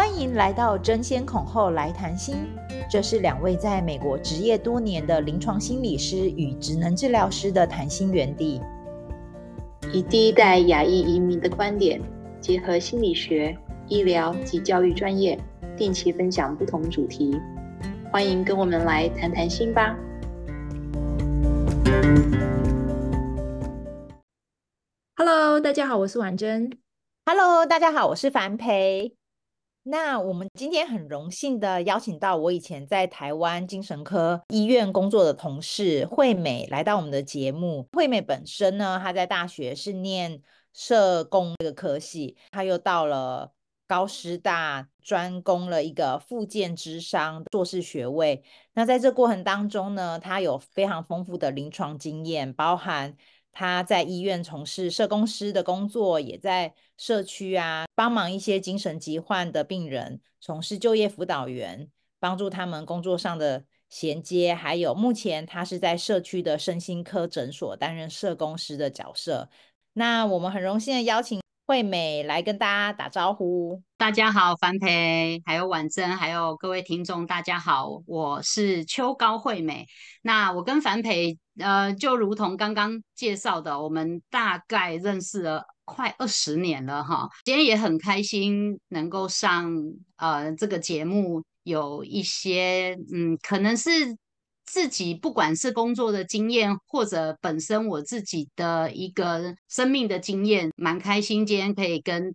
欢迎来到争先恐后来谈心，这是两位在美国执业多年的临床心理师与职能治疗师的谈心园地，以第一代亚裔移民的观点，结合心理学、医疗及教育专业，定期分享不同主题。欢迎跟我们来谈谈心吧。Hello，大家好，我是婉珍。Hello，大家好，我是樊培。那我们今天很荣幸的邀请到我以前在台湾精神科医院工作的同事惠美来到我们的节目。惠美本身呢，她在大学是念社工这个科系，她又到了高师大专攻了一个复健之商硕士学位。那在这过程当中呢，她有非常丰富的临床经验，包含。他在医院从事社工师的工作，也在社区啊帮忙一些精神疾患的病人，从事就业辅导员，帮助他们工作上的衔接。还有目前他是在社区的身心科诊所担任社工师的角色。那我们很荣幸的邀请惠美来跟大家打招呼。大家好，樊培，还有婉珍，还有各位听众，大家好，我是秋高惠美。那我跟樊培。呃，就如同刚刚介绍的，我们大概认识了快二十年了哈。今天也很开心能够上呃这个节目，有一些嗯，可能是自己不管是工作的经验，或者本身我自己的一个生命的经验，蛮开心今天可以跟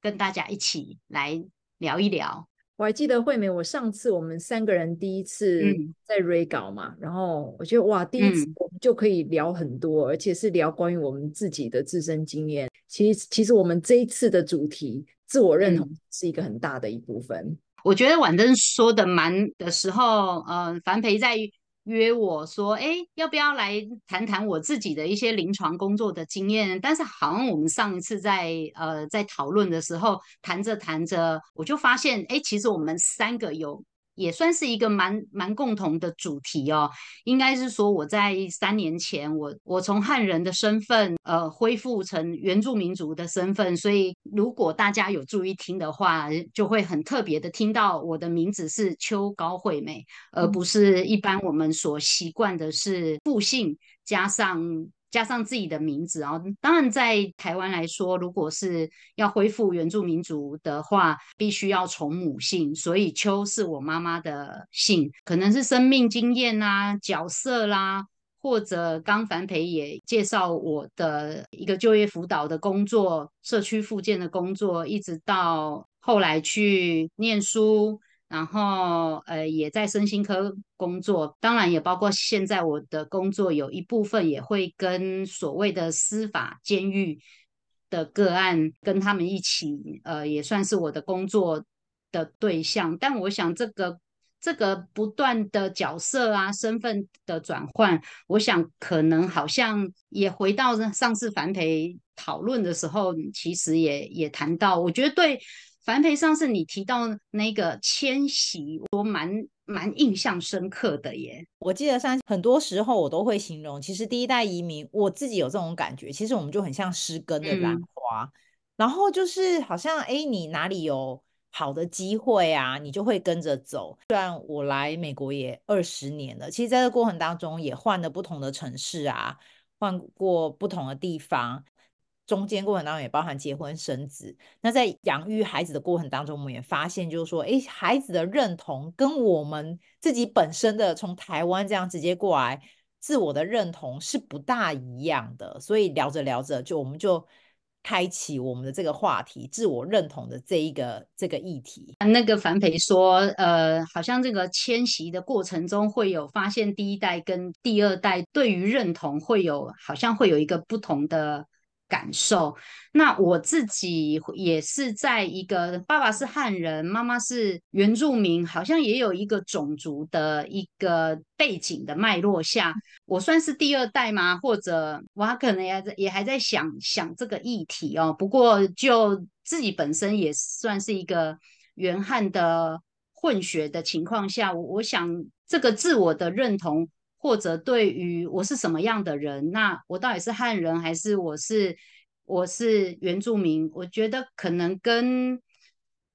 跟大家一起来聊一聊。我还记得惠美，我上次我们三个人第一次在 Re 稿嘛，嗯、然后我觉得哇，第一次我们就可以聊很多，嗯、而且是聊关于我们自己的自身经验。其实，其实我们这一次的主题自我认同是一个很大的一部分。我觉得婉珍说的蛮的时候，呃，樊培在。约我说，哎，要不要来谈谈我自己的一些临床工作的经验？但是好像我们上一次在呃在讨论的时候，谈着谈着，我就发现，哎，其实我们三个有。也算是一个蛮蛮共同的主题哦，应该是说我在三年前我，我我从汉人的身份，呃，恢复成原住民族的身份，所以如果大家有注意听的话，就会很特别的听到我的名字是邱高惠美，而不是一般我们所习惯的是复姓加上。加上自己的名字啊，当然在台湾来说，如果是要恢复原住民族的话，必须要从母姓，所以秋是我妈妈的姓，可能是生命经验啊、角色啦，或者刚樊培也介绍我的一个就业辅导的工作、社区复健的工作，一直到后来去念书。然后，呃，也在身心科工作，当然也包括现在我的工作有一部分也会跟所谓的司法监狱的个案跟他们一起，呃，也算是我的工作的对象。但我想，这个这个不断的角色啊、身份的转换，我想可能好像也回到上次樊培讨论的时候，其实也也谈到，我觉得对。樊培上次你提到那个迁徙，我蛮蛮印象深刻的耶。我记得上很多时候我都会形容，其实第一代移民，我自己有这种感觉，其实我们就很像失根的兰花，嗯、然后就是好像哎，你哪里有好的机会啊，你就会跟着走。虽然我来美国也二十年了，其实在这个过程当中也换了不同的城市啊，换过不同的地方。中间过程当中也包含结婚生子，那在养育孩子的过程当中，我们也发现，就是说，哎，孩子的认同跟我们自己本身的从台湾这样直接过来，自我的认同是不大一样的。所以聊着聊着，就我们就开启我们的这个话题，自我认同的这一个这个议题。那个樊培说，呃，好像这个迁徙的过程中会有发现，第一代跟第二代对于认同会有，好像会有一个不同的。感受，那我自己也是在一个爸爸是汉人，妈妈是原住民，好像也有一个种族的一个背景的脉络下，我算是第二代吗？或者我可能也也还在想想这个议题哦。不过就自己本身也算是一个原汉的混血的情况下，我我想这个自我的认同。或者对于我是什么样的人，那我到底是汉人还是我是我是原住民？我觉得可能跟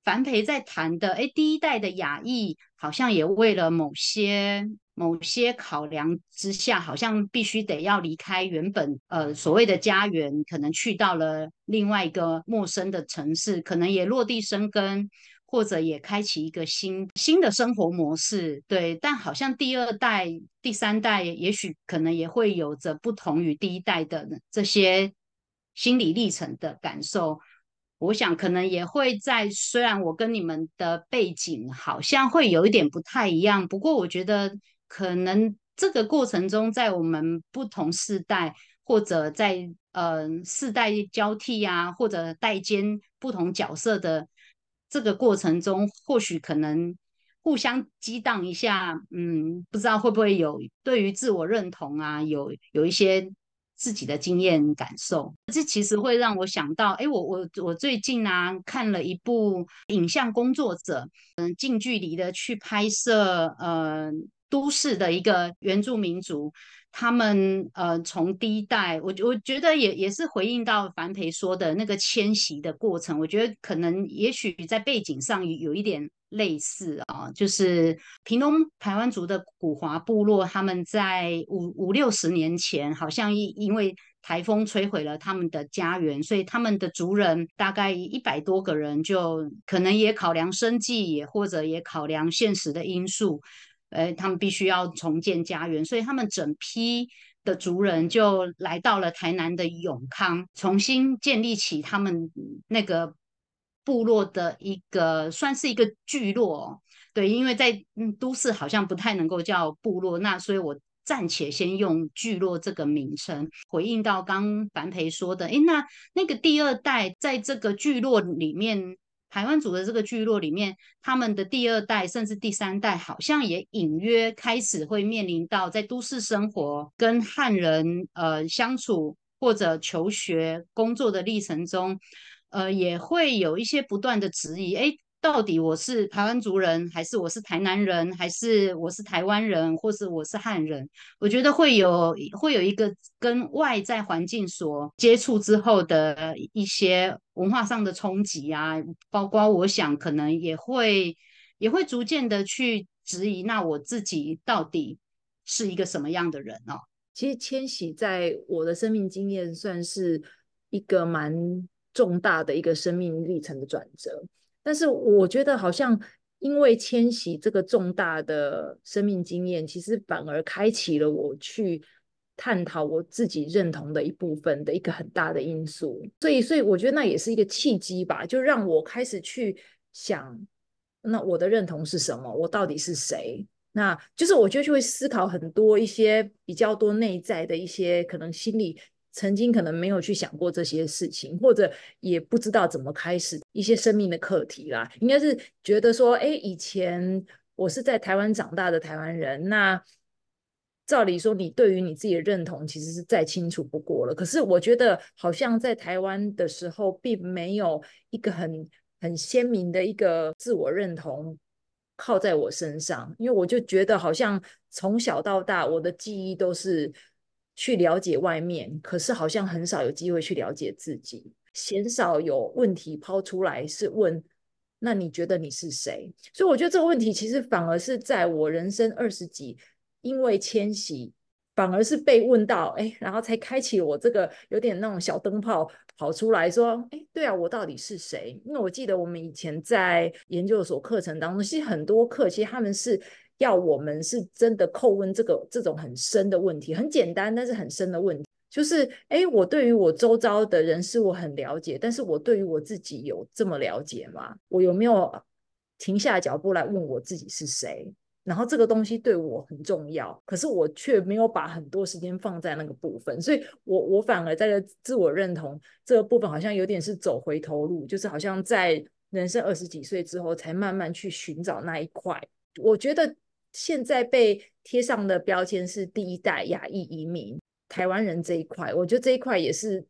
樊培在谈的，哎，第一代的雅裔好像也为了某些某些考量之下，好像必须得要离开原本呃所谓的家园，可能去到了另外一个陌生的城市，可能也落地生根。或者也开启一个新新的生活模式，对，但好像第二代、第三代，也许可能也会有着不同于第一代的这些心理历程的感受。我想可能也会在，虽然我跟你们的背景好像会有一点不太一样，不过我觉得可能这个过程中，在我们不同世代，或者在呃世代交替啊，或者代间不同角色的。这个过程中，或许可能互相激荡一下，嗯，不知道会不会有对于自我认同啊，有有一些自己的经验感受。这其实会让我想到，哎，我我我最近啊看了一部影像工作者，嗯，近距离的去拍摄，嗯，都市的一个原住民族。他们呃，从第一代，我我觉得也也是回应到樊培说的那个迁徙的过程。我觉得可能也许在背景上有一点类似啊，就是屏东台湾族的古华部落，他们在五五六十年前，好像因因为台风摧毁了他们的家园，所以他们的族人大概一百多个人，就可能也考量生计，也或者也考量现实的因素。呃，他们必须要重建家园，所以他们整批的族人就来到了台南的永康，重新建立起他们那个部落的一个，算是一个聚落。对，因为在嗯都市好像不太能够叫部落，那所以我暂且先用聚落这个名称，回应到刚樊培说的，诶，那那个第二代在这个聚落里面。台湾族的这个聚落里面，他们的第二代甚至第三代，好像也隐约开始会面临到在都市生活跟汉人呃相处或者求学工作的历程中，呃，也会有一些不断的质疑，诶。到底我是台湾族人，还是我是台南人，还是我是台湾人，或是我是汉人？我觉得会有会有一个跟外在环境所接触之后的一些文化上的冲击啊，包括我想可能也会也会逐渐的去质疑，那我自己到底是一个什么样的人哦？其实迁徙在我的生命经验算是一个蛮重大的一个生命历程的转折。但是我觉得好像因为迁徙这个重大的生命经验，其实反而开启了我去探讨我自己认同的一部分的一个很大的因素。所以，所以我觉得那也是一个契机吧，就让我开始去想，那我的认同是什么？我到底是谁？那就是我觉得就会思考很多一些比较多内在的一些可能心理。曾经可能没有去想过这些事情，或者也不知道怎么开始一些生命的课题啦。应该是觉得说，哎，以前我是在台湾长大的台湾人，那照理说，你对于你自己的认同其实是再清楚不过了。可是我觉得，好像在台湾的时候，并没有一个很很鲜明的一个自我认同靠在我身上，因为我就觉得，好像从小到大，我的记忆都是。去了解外面，可是好像很少有机会去了解自己，鲜少有问题抛出来是问，那你觉得你是谁？所以我觉得这个问题其实反而是在我人生二十几，因为迁徙，反而是被问到，哎，然后才开启我这个有点那种小灯泡跑出来说，哎，对啊，我到底是谁？因为我记得我们以前在研究所课程当中，其实很多课其实他们是。要我们是真的叩问这个这种很深的问题，很简单，但是很深的问题，就是，哎，我对于我周遭的人事物很了解，但是我对于我自己有这么了解吗？我有没有停下脚步来问我自己是谁？然后这个东西对我很重要，可是我却没有把很多时间放在那个部分，所以我我反而在自我认同这个部分好像有点是走回头路，就是好像在人生二十几岁之后才慢慢去寻找那一块，我觉得。现在被贴上的标签是第一代亚裔移民台湾人这一块，我觉得这一块也是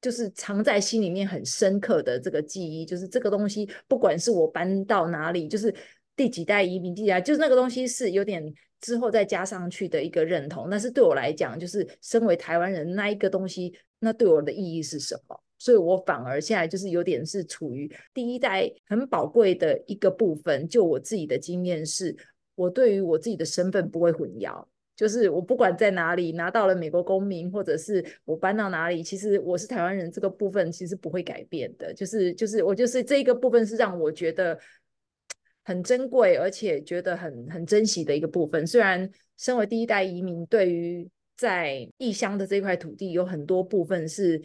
就是藏在心里面很深刻的这个记忆，就是这个东西，不管是我搬到哪里，就是第几代移民，第几代，就是那个东西是有点之后再加上去的一个认同。但是对我来讲，就是身为台湾人那一个东西，那对我的意义是什么？所以我反而现在就是有点是处于第一代很宝贵的一个部分。就我自己的经验是，我对于我自己的身份不会混淆，就是我不管在哪里拿到了美国公民，或者是我搬到哪里，其实我是台湾人这个部分其实不会改变的。就是就是我就是这一个部分是让我觉得很珍贵，而且觉得很很珍惜的一个部分。虽然身为第一代移民，对于在异乡的这块土地有很多部分是。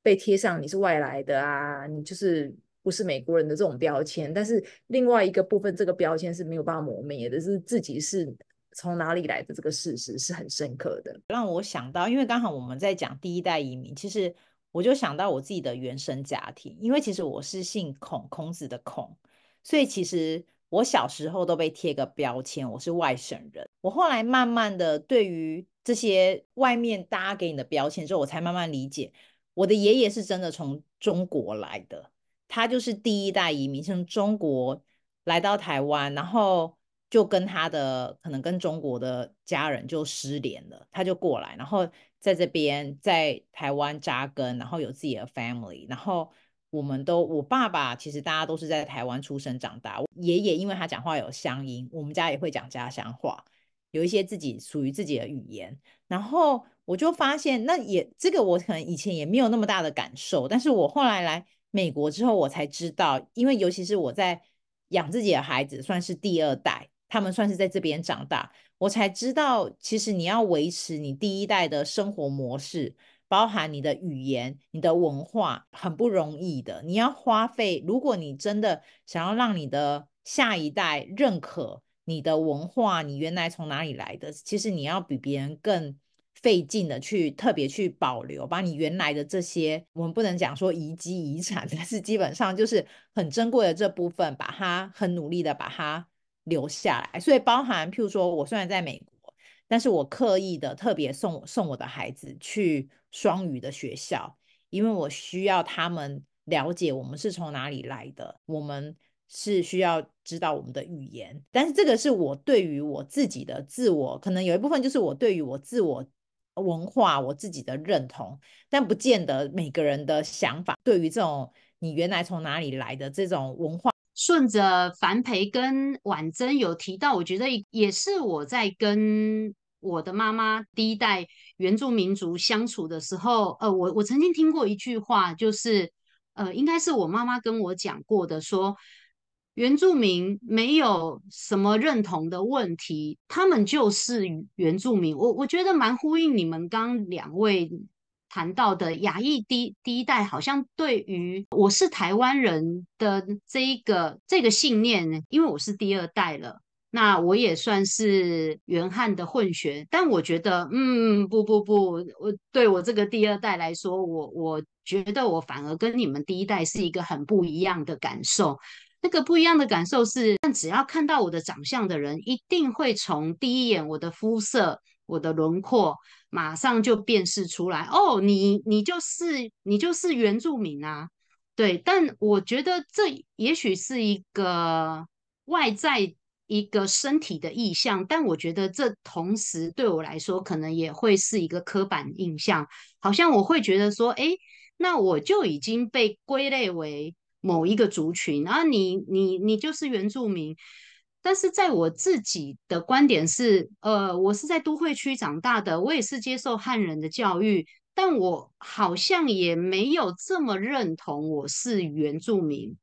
被贴上你是外来的啊，你就是不是美国人的这种标签。但是另外一个部分，这个标签是没有办法磨灭的，是自己是从哪里来的这个事实是很深刻的。让我想到，因为刚好我们在讲第一代移民，其实我就想到我自己的原生家庭，因为其实我是姓孔，孔子的孔，所以其实我小时候都被贴个标签，我是外省人。我后来慢慢的对于这些外面搭给你的标签之后，我才慢慢理解。我的爷爷是真的从中国来的，他就是第一代移民，从中国来到台湾，然后就跟他的可能跟中国的家人就失联了，他就过来，然后在这边在台湾扎根，然后有自己的 family，然后我们都，我爸爸其实大家都是在台湾出生长大，爷爷因为他讲话有乡音，我们家也会讲家乡话，有一些自己属于自己的语言，然后。我就发现，那也这个我可能以前也没有那么大的感受，但是我后来来美国之后，我才知道，因为尤其是我在养自己的孩子，算是第二代，他们算是在这边长大，我才知道，其实你要维持你第一代的生活模式，包含你的语言、你的文化，很不容易的。你要花费，如果你真的想要让你的下一代认可你的文化，你原来从哪里来的，其实你要比别人更。费劲的去特别去保留，把你原来的这些，我们不能讲说遗迹遗产，但是基本上就是很珍贵的这部分，把它很努力的把它留下来。所以包含譬如说，我虽然在美国，但是我刻意的特别送送我的孩子去双语的学校，因为我需要他们了解我们是从哪里来的，我们是需要知道我们的语言。但是这个是我对于我自己的自我，可能有一部分就是我对于我自我。文化，我自己的认同，但不见得每个人的想法。对于这种你原来从哪里来的这种文化，顺着樊培跟婉珍有提到，我觉得也是我在跟我的妈妈第一代原住民族相处的时候，呃，我我曾经听过一句话，就是呃，应该是我妈妈跟我讲过的，说。原住民没有什么认同的问题，他们就是原住民。我我觉得蛮呼应你们刚两位谈到的亚裔第第一代，好像对于我是台湾人的这一个这个信念，因为我是第二代了，那我也算是原汉的混血。但我觉得，嗯，不不不，我对我这个第二代来说，我我觉得我反而跟你们第一代是一个很不一样的感受。那个不一样的感受是，但只要看到我的长相的人，一定会从第一眼我的肤色、我的轮廓，马上就辨识出来。哦，你你就是你就是原住民啊，对。但我觉得这也许是一个外在一个身体的意象，但我觉得这同时对我来说，可能也会是一个刻板印象，好像我会觉得说，哎，那我就已经被归类为。某一个族群，然后你你你就是原住民，但是在我自己的观点是，呃，我是在都会区长大的，我也是接受汉人的教育，但我好像也没有这么认同我是原住民。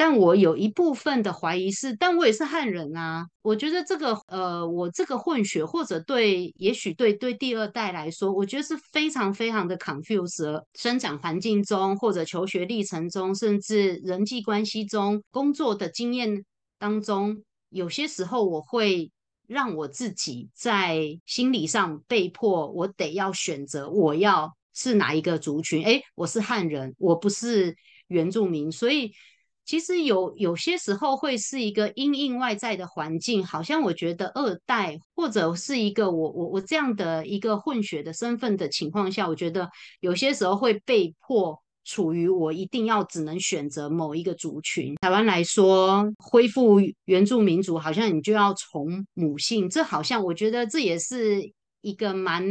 但我有一部分的怀疑是，但我也是汉人啊。我觉得这个，呃，我这个混血，或者对，也许对对第二代来说，我觉得是非常非常的 confused。生长环境中，或者求学历程中，甚至人际关系中，工作的经验当中，有些时候我会让我自己在心理上被迫，我得要选择，我要是哪一个族群？诶，我是汉人，我不是原住民，所以。其实有有些时候会是一个因应外在的环境，好像我觉得二代或者是一个我我我这样的一个混血的身份的情况下，我觉得有些时候会被迫处于我一定要只能选择某一个族群。台湾来说，恢复原住民族，好像你就要从母姓，这好像我觉得这也是一个蛮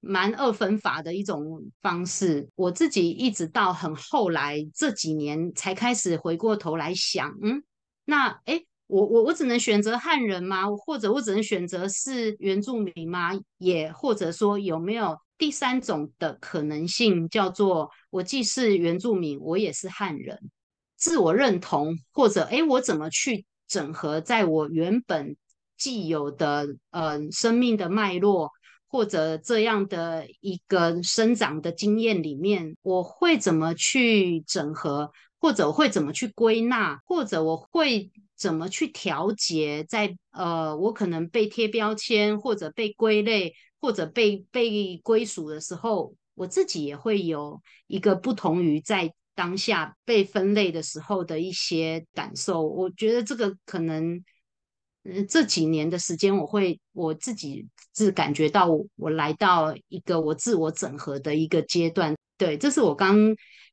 蛮二分法的一种方式。我自己一直到很后来这几年才开始回过头来想，嗯，那诶，我我我只能选择汉人吗？或者我只能选择是原住民吗？也或者说有没有第三种的可能性，叫做我既是原住民，我也是汉人，自我认同，或者诶，我怎么去整合在我原本既有的呃生命的脉络？或者这样的一个生长的经验里面，我会怎么去整合，或者我会怎么去归纳，或者我会怎么去调节在，在呃，我可能被贴标签，或者被归类，或者被被归属的时候，我自己也会有一个不同于在当下被分类的时候的一些感受。我觉得这个可能。这几年的时间，我会我自己是感觉到我来到一个我自我整合的一个阶段。对，这是我刚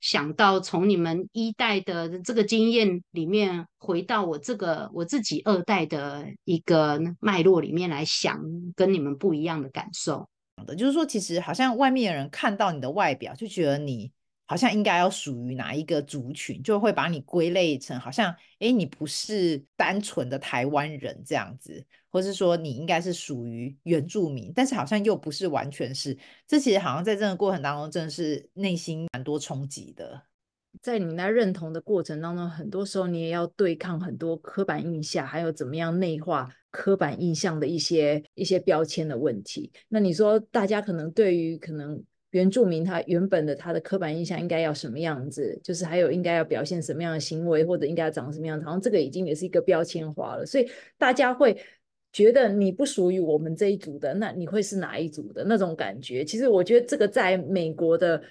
想到从你们一代的这个经验里面，回到我这个我自己二代的一个脉络里面来想，跟你们不一样的感受。好的，就是说，其实好像外面的人看到你的外表，就觉得你。好像应该要属于哪一个族群，就会把你归类成好像，诶，你不是单纯的台湾人这样子，或是说你应该是属于原住民，但是好像又不是完全是。这其实好像在这个过程当中，真的是内心蛮多冲击的。在你那认同的过程当中，很多时候你也要对抗很多刻板印象，还有怎么样内化刻板印象的一些一些标签的问题。那你说，大家可能对于可能。原住民他原本的他的刻板印象应该要什么样子，就是还有应该要表现什么样的行为，或者应该要长什么样子，好像这个已经也是一个标签化了，所以大家会觉得你不属于我们这一组的，那你会是哪一组的那种感觉？其实我觉得这个在美国的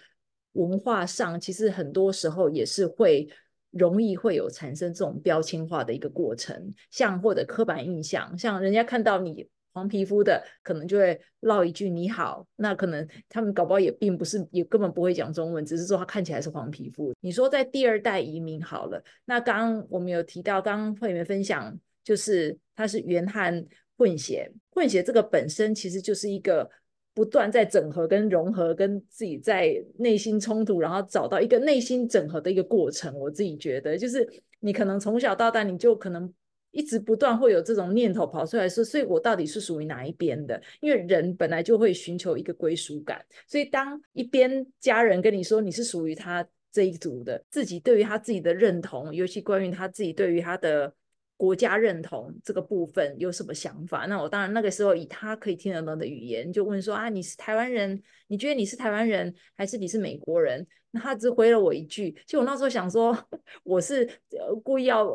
文化上，其实很多时候也是会容易会有产生这种标签化的一个过程，像或者刻板印象，像人家看到你。黄皮肤的可能就会唠一句你好，那可能他们搞不好也并不是，也根本不会讲中文，只是说他看起来是黄皮肤。你说在第二代移民好了，那刚刚我们有提到，刚刚会员分享就是他是原汉混血，混血这个本身其实就是一个不断在整合跟融合，跟自己在内心冲突，然后找到一个内心整合的一个过程。我自己觉得，就是你可能从小到大你就可能。一直不断会有这种念头跑出来说，所以我到底是属于哪一边的？因为人本来就会寻求一个归属感，所以当一边家人跟你说你是属于他这一组的，自己对于他自己的认同，尤其关于他自己对于他的国家认同这个部分有什么想法？那我当然那个时候以他可以听得懂的语言就问说啊，你是台湾人？你觉得你是台湾人还是你是美国人？那他只回了我一句，就我那时候想说 我是故意要。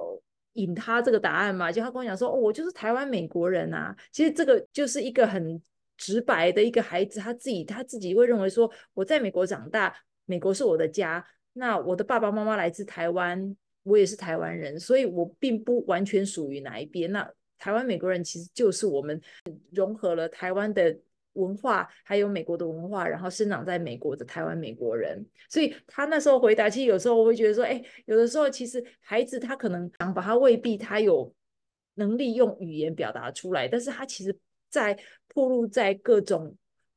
引他这个答案嘛，就他跟我讲说，哦，我就是台湾美国人啊。其实这个就是一个很直白的一个孩子，他自己他自己会认为说，我在美国长大，美国是我的家。那我的爸爸妈妈来自台湾，我也是台湾人，所以我并不完全属于哪一边。那台湾美国人其实就是我们融合了台湾的。文化还有美国的文化，然后生长在美国的台湾美国人，所以他那时候回答，其实有时候我会觉得说，哎，有的时候其实孩子他可能想法，他未必他有能力用语言表达出来，但是他其实在暴露在各种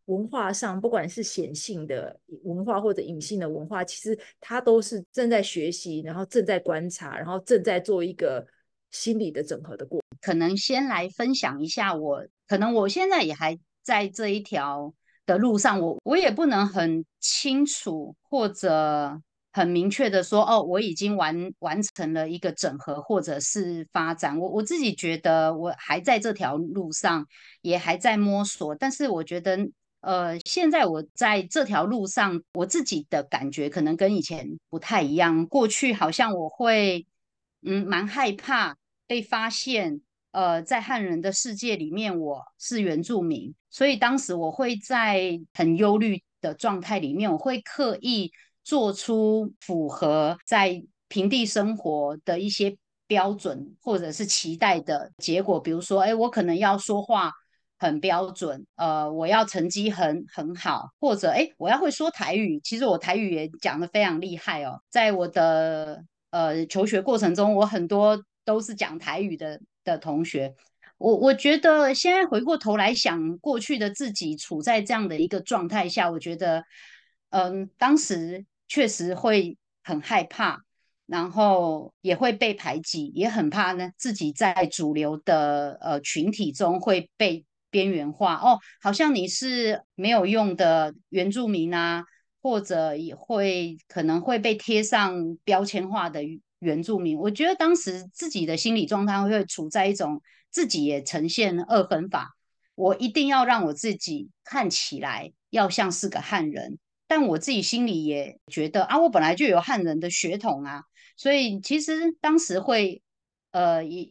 文化上，不管是显性的文化或者隐性的文化，其实他都是正在学习，然后正在观察，然后正在做一个心理的整合的过程。可能先来分享一下我，可能我现在也还。在这一条的路上，我我也不能很清楚或者很明确的说，哦，我已经完完成了一个整合或者是发展。我我自己觉得我还在这条路上，也还在摸索。但是我觉得，呃，现在我在这条路上，我自己的感觉可能跟以前不太一样。过去好像我会，嗯，蛮害怕被发现。呃，在汉人的世界里面，我是原住民，所以当时我会在很忧虑的状态里面，我会刻意做出符合在平地生活的一些标准或者是期待的结果，比如说，哎，我可能要说话很标准，呃，我要成绩很很好，或者哎，我要会说台语。其实我台语也讲得非常厉害哦，在我的呃求学过程中，我很多都是讲台语的。的同学，我我觉得现在回过头来想，过去的自己处在这样的一个状态下，我觉得，嗯，当时确实会很害怕，然后也会被排挤，也很怕呢自己在主流的呃群体中会被边缘化。哦，好像你是没有用的原住民啊，或者也会可能会被贴上标签化的原住民。我觉得当时自己的心理状态会处在一种。自己也呈现二分法，我一定要让我自己看起来要像是个汉人，但我自己心里也觉得啊，我本来就有汉人的血统啊，所以其实当时会，呃，也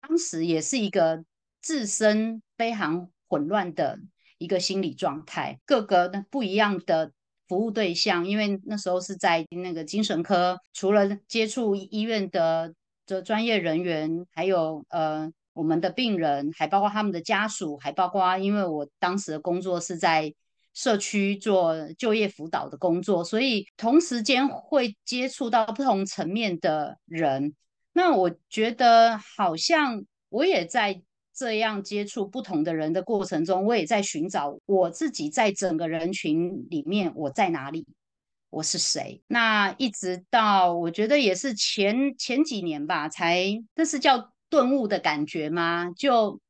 当时也是一个自身非常混乱的一个心理状态，各个不一样的服务对象，因为那时候是在那个精神科，除了接触医院的的专业人员，还有呃。我们的病人，还包括他们的家属，还包括，因为我当时的工作是在社区做就业辅导的工作，所以同时间会接触到不同层面的人。那我觉得，好像我也在这样接触不同的人的过程中，我也在寻找我自己在整个人群里面我在哪里，我是谁。那一直到我觉得也是前前几年吧，才这是叫。顿悟的感觉吗？就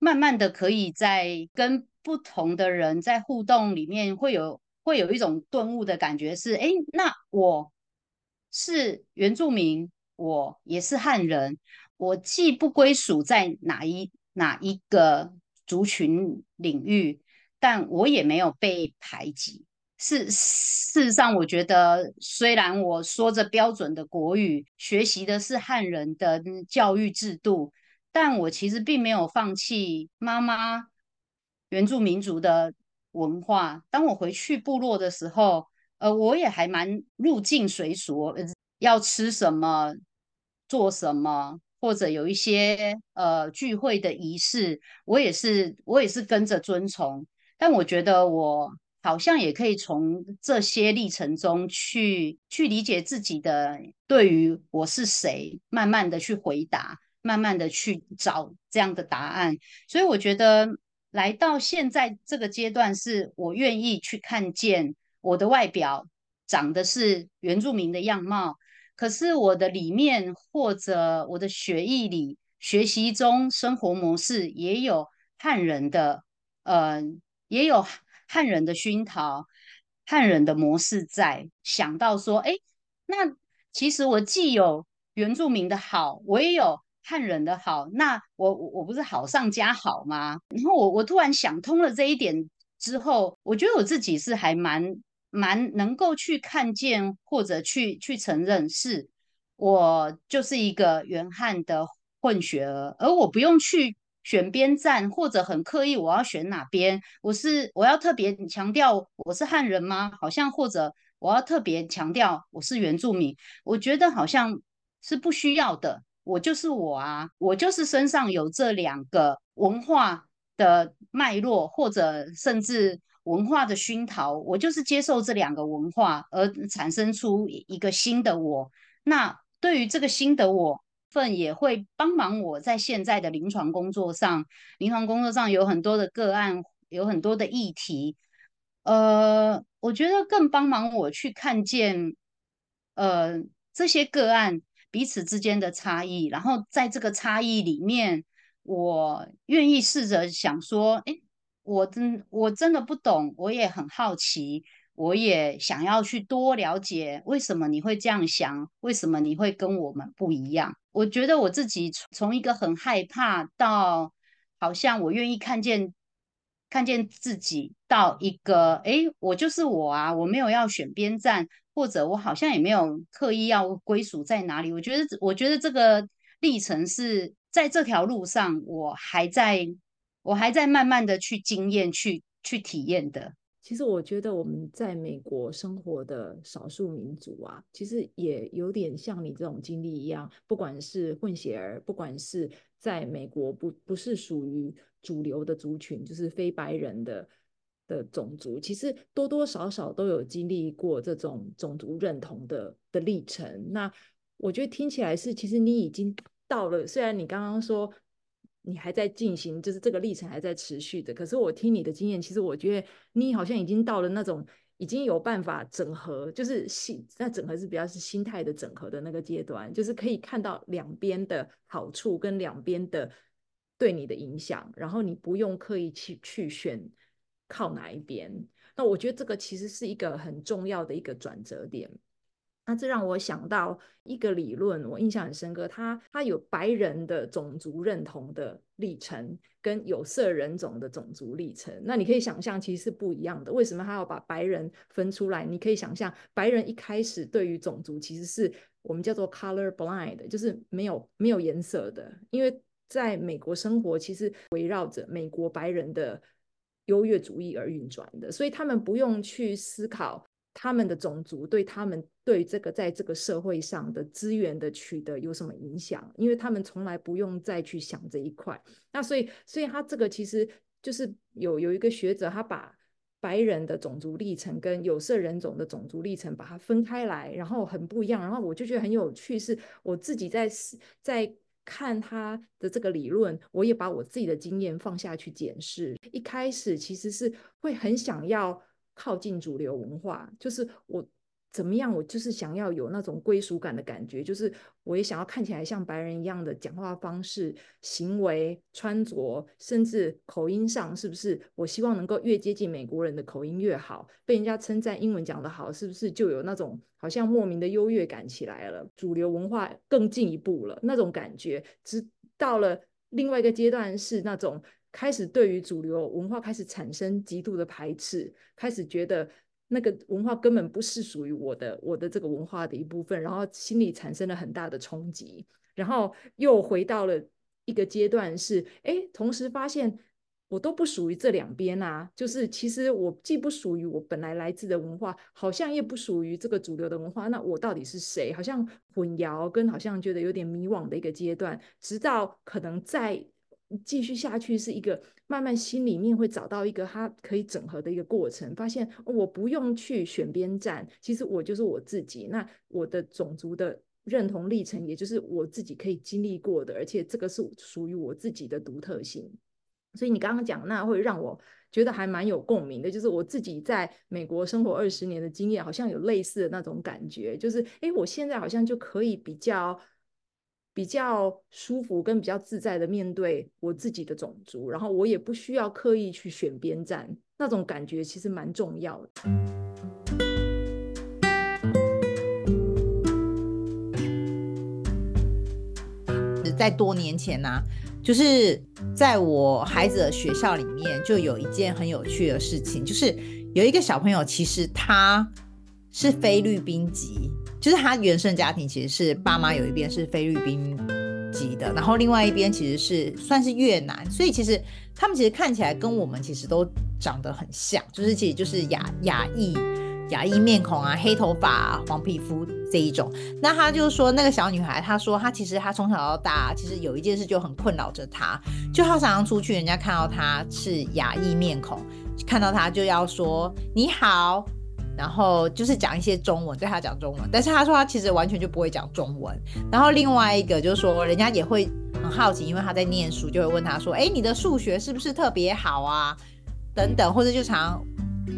慢慢的可以在跟不同的人在互动里面，会有会有一种顿悟的感觉是，是哎，那我是原住民，我也是汉人，我既不归属在哪一哪一个族群领域，但我也没有被排挤。是事实上，我觉得虽然我说着标准的国语，学习的是汉人的教育制度，但我其实并没有放弃妈妈原住民族的文化。当我回去部落的时候，呃，我也还蛮入境随俗，要吃什么，做什么，或者有一些呃聚会的仪式，我也是我也是跟着遵从。但我觉得我。好像也可以从这些历程中去去理解自己的对于我是谁，慢慢的去回答，慢慢的去找这样的答案。所以我觉得来到现在这个阶段，是我愿意去看见我的外表长的是原住民的样貌，可是我的里面或者我的学艺里，学习中生活模式也有汉人的，呃，也有。汉人的熏陶，汉人的模式在想到说，哎，那其实我既有原住民的好，我也有汉人的好，那我我不是好上加好吗？然后我我突然想通了这一点之后，我觉得我自己是还蛮蛮能够去看见或者去去承认，是我就是一个原汉的混血儿，而我不用去。选边站，或者很刻意，我要选哪边？我是我要特别强调我是汉人吗？好像或者我要特别强调我是原住民？我觉得好像是不需要的。我就是我啊，我就是身上有这两个文化的脉络，或者甚至文化的熏陶，我就是接受这两个文化而产生出一个新的我。那对于这个新的我。份也会帮忙我在现在的临床工作上，临床工作上有很多的个案，有很多的议题，呃，我觉得更帮忙我去看见，呃，这些个案彼此之间的差异，然后在这个差异里面，我愿意试着想说，诶，我真我真的不懂，我也很好奇。我也想要去多了解，为什么你会这样想？为什么你会跟我们不一样？我觉得我自己从一个很害怕到好像我愿意看见看见自己，到一个诶，我就是我啊，我没有要选边站，或者我好像也没有刻意要归属在哪里。我觉得，我觉得这个历程是在这条路上，我还在我还在慢慢的去经验、去去体验的。其实我觉得我们在美国生活的少数民族啊，其实也有点像你这种经历一样，不管是混血儿，不管是在美国不不是属于主流的族群，就是非白人的的种族，其实多多少少都有经历过这种种族认同的的历程。那我觉得听起来是，其实你已经到了，虽然你刚刚说。你还在进行，就是这个历程还在持续的。可是我听你的经验，其实我觉得你好像已经到了那种已经有办法整合，就是心那整合是比较是心态的整合的那个阶段，就是可以看到两边的好处跟两边的对你的影响，然后你不用刻意去去选靠哪一边。那我觉得这个其实是一个很重要的一个转折点。那这让我想到一个理论，我印象很深刻。他他有白人的种族认同的历程，跟有色人种的种族历程。那你可以想象，其实是不一样的。为什么他要把白人分出来？你可以想象，白人一开始对于种族其实是我们叫做 color blind，就是没有没有颜色的。因为在美国生活，其实围绕着美国白人的优越主义而运转的，所以他们不用去思考。他们的种族对他们对这个在这个社会上的资源的取得有什么影响？因为他们从来不用再去想这一块。那所以，所以他这个其实就是有有一个学者，他把白人的种族历程跟有色人种的种族历程把它分开来，然后很不一样。然后我就觉得很有趣，是我自己在在看他的这个理论，我也把我自己的经验放下去检视。一开始其实是会很想要。靠近主流文化，就是我怎么样，我就是想要有那种归属感的感觉，就是我也想要看起来像白人一样的讲话方式、行为、穿着，甚至口音上，是不是？我希望能够越接近美国人的口音越好，被人家称赞英文讲得好，是不是就有那种好像莫名的优越感起来了？主流文化更进一步了，那种感觉，直到了另外一个阶段是那种。开始对于主流文化开始产生极度的排斥，开始觉得那个文化根本不是属于我的，我的这个文化的一部分，然后心里产生了很大的冲击，然后又回到了一个阶段是，哎，同时发现我都不属于这两边啊，就是其实我既不属于我本来来自的文化，好像也不属于这个主流的文化，那我到底是谁？好像混淆跟好像觉得有点迷惘的一个阶段，直到可能在。继续下去是一个慢慢心里面会找到一个它可以整合的一个过程，发现我不用去选边站，其实我就是我自己。那我的种族的认同历程，也就是我自己可以经历过的，而且这个是属于我自己的独特性。所以你刚刚讲那会让我觉得还蛮有共鸣的，就是我自己在美国生活二十年的经验，好像有类似的那种感觉，就是诶，我现在好像就可以比较。比较舒服跟比较自在的面对我自己的种族，然后我也不需要刻意去选边站，那种感觉其实蛮重要的。在多年前呢、就是在我孩子的学校里面，就有一件很有趣的事情，就是有一个小朋友，其实他是菲律宾籍。就是他原生家庭其实是爸妈有一边是菲律宾籍的，然后另外一边其实是算是越南，所以其实他们其实看起来跟我们其实都长得很像，就是其实就是亚亚裔亚裔面孔啊，黑头发啊，黄皮肤这一种。那他就说那个小女孩，她说她其实她从小到大其实有一件事就很困扰着她，就她常常出去，人家看到她是亚裔面孔，看到她就要说你好。然后就是讲一些中文，对他讲中文，但是他说他其实完全就不会讲中文。然后另外一个就是说，人家也会很好奇，因为他在念书，就会问他说：“哎，你的数学是不是特别好啊？”等等，或者就常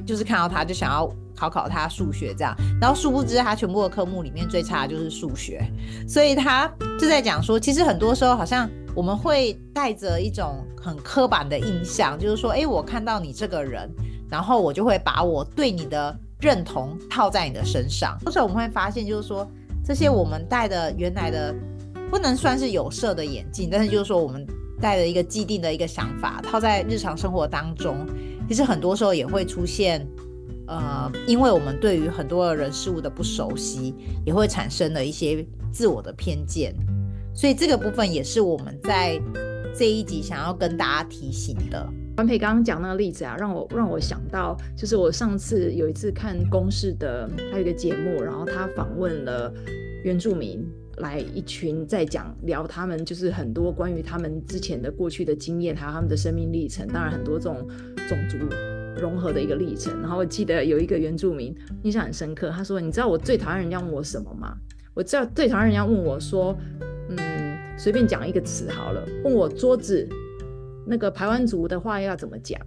就是看到他就想要考考他数学这样。然后殊不知他全部的科目里面最差的就是数学，所以他就在讲说，其实很多时候好像我们会带着一种很刻板的印象，就是说，哎，我看到你这个人，然后我就会把我对你的。认同套在你的身上，有时候我们会发现，就是说这些我们戴的原来的不能算是有色的眼镜，但是就是说我们戴的一个既定的一个想法套在日常生活当中，其实很多时候也会出现，呃，因为我们对于很多人事物的不熟悉，也会产生了一些自我的偏见，所以这个部分也是我们在这一集想要跟大家提醒的。凡培刚刚讲那个例子啊，让我让我想到，就是我上次有一次看公视的，他有一个节目，然后他访问了原住民，来一群在讲聊他们就是很多关于他们之前的过去的经验，还有他们的生命历程，当然很多这种种族融合的一个历程。然后我记得有一个原住民印象很深刻，他说：“你知道我最讨厌人家问我什么吗？我知道最讨厌人家问我说，嗯。”随便讲一个词好了，问我桌子那个排湾族的话要怎么讲，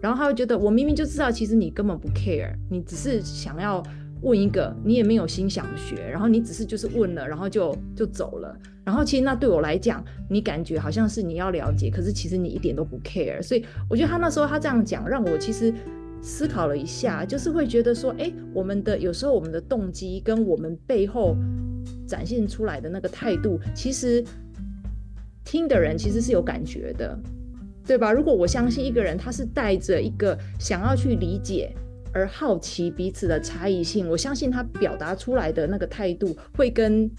然后他会觉得我明明就知道，其实你根本不 care，你只是想要问一个，你也没有心想学，然后你只是就是问了，然后就就走了，然后其实那对我来讲，你感觉好像是你要了解，可是其实你一点都不 care，所以我觉得他那时候他这样讲，让我其实。思考了一下，就是会觉得说，哎、我们的有时候我们的动机跟我们背后展现出来的那个态度，其实听的人其实是有感觉的，对吧？如果我相信一个人他是带着一个想要去理解而好奇彼此的差异性，我相信他表达出来的那个态度会跟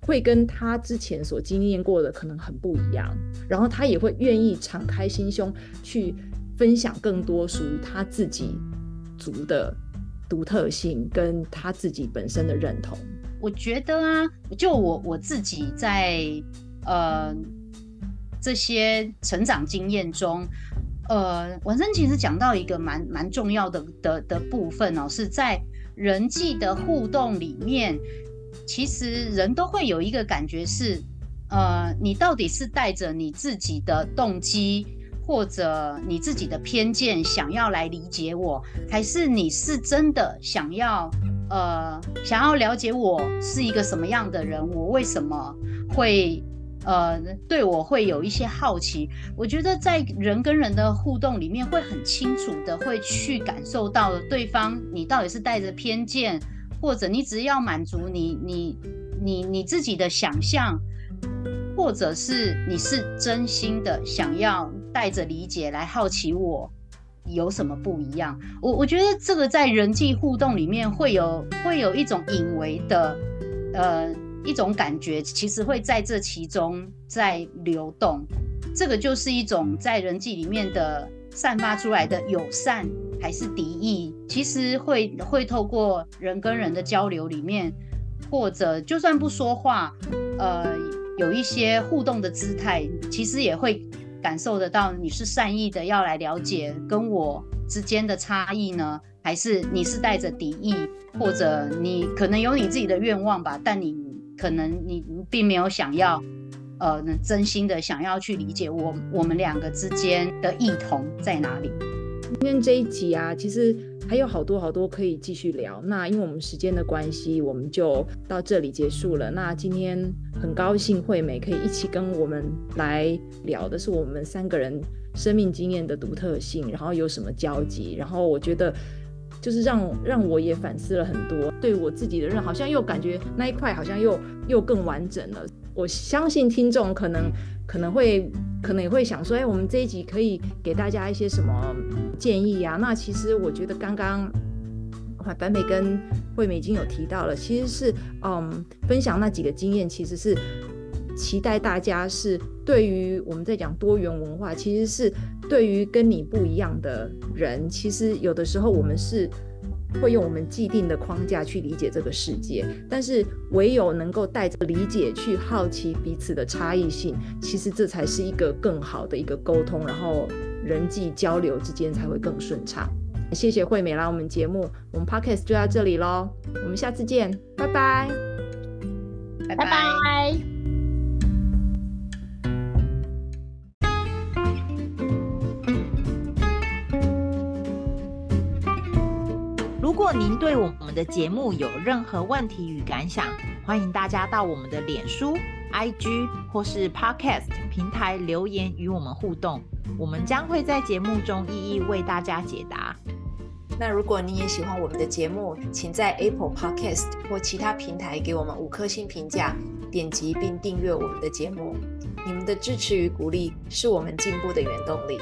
会跟他之前所经验过的可能很不一样，然后他也会愿意敞开心胸去。分享更多属于他自己族的独特性，跟他自己本身的认同。我觉得啊，就我我自己在呃这些成长经验中，呃，文生其实讲到一个蛮蛮重要的的的部分哦，是在人际的互动里面，其实人都会有一个感觉是，呃，你到底是带着你自己的动机。或者你自己的偏见想要来理解我，还是你是真的想要呃想要了解我是一个什么样的人？我为什么会呃对我会有一些好奇？我觉得在人跟人的互动里面，会很清楚的会去感受到对方你到底是带着偏见，或者你只要满足你你你你自己的想象，或者是你是真心的想要。带着理解来好奇我有什么不一样，我我觉得这个在人际互动里面会有会有一种隐微的呃一种感觉，其实会在这其中在流动，这个就是一种在人际里面的散发出来的友善还是敌意，其实会会透过人跟人的交流里面，或者就算不说话，呃有一些互动的姿态，其实也会。感受得到你是善意的要来了解跟我之间的差异呢，还是你是带着敌意，或者你可能有你自己的愿望吧，但你可能你并没有想要，呃，真心的想要去理解我我们两个之间的异同在哪里。今天这一集啊，其实还有好多好多可以继续聊。那因为我们时间的关系，我们就到这里结束了。那今天很高兴惠美可以一起跟我们来聊的是我们三个人生命经验的独特性，然后有什么交集。然后我觉得就是让让我也反思了很多，对我自己的认好像又感觉那一块好像又又更完整了。我相信听众可能可能会可能也会想说，哎，我们这一集可以给大家一些什么建议啊？那其实我觉得刚刚白美跟惠美已经有提到了，其实是嗯分享那几个经验，其实是期待大家是对于我们在讲多元文化，其实是对于跟你不一样的人，其实有的时候我们是。会用我们既定的框架去理解这个世界，但是唯有能够带着理解去好奇彼此的差异性，其实这才是一个更好的一个沟通，然后人际交流之间才会更顺畅。谢谢惠美来我们节目，我们 Podcast 就到这里喽，我们下次见，拜拜，拜拜。您对我们的节目有任何问题与感想，欢迎大家到我们的脸书、IG 或是 Podcast 平台留言与我们互动，我们将会在节目中一一为大家解答。那如果你也喜欢我们的节目，请在 Apple Podcast 或其他平台给我们五颗星评价，点击并订阅我们的节目。你们的支持与鼓励是我们进步的原动力。